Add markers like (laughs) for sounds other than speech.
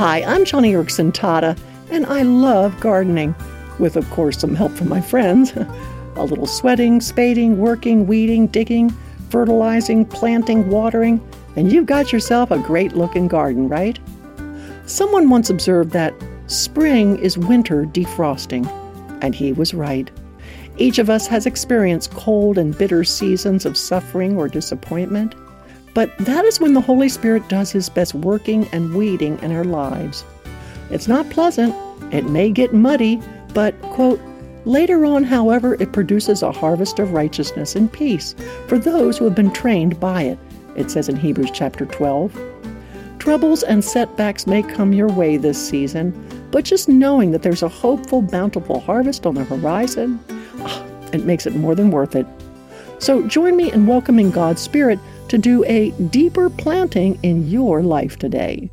Hi, I'm Joni Eareckson Tada, and I love gardening, with, of course, some help from my friends. (laughs) A little sweating, spading, working, weeding, digging, fertilizing, planting, watering, and you've got yourself a great looking garden, right? Someone once observed that spring is winter defrosting, and he was right. Each of us has experienced cold and bitter seasons of suffering or disappointment, but that is when the Holy Spirit does his best working and weeding in our lives. It's not pleasant, it may get muddy, but, quote, Later on, however, it produces a harvest of righteousness and peace for those who have been trained by it, it says in Hebrews chapter 12. Troubles and setbacks may come your way this season, but just knowing that there's a hopeful, bountiful harvest on the horizon, ah, it makes it more than worth it. So join me in welcoming God's Spirit to do a deeper planting in your life today.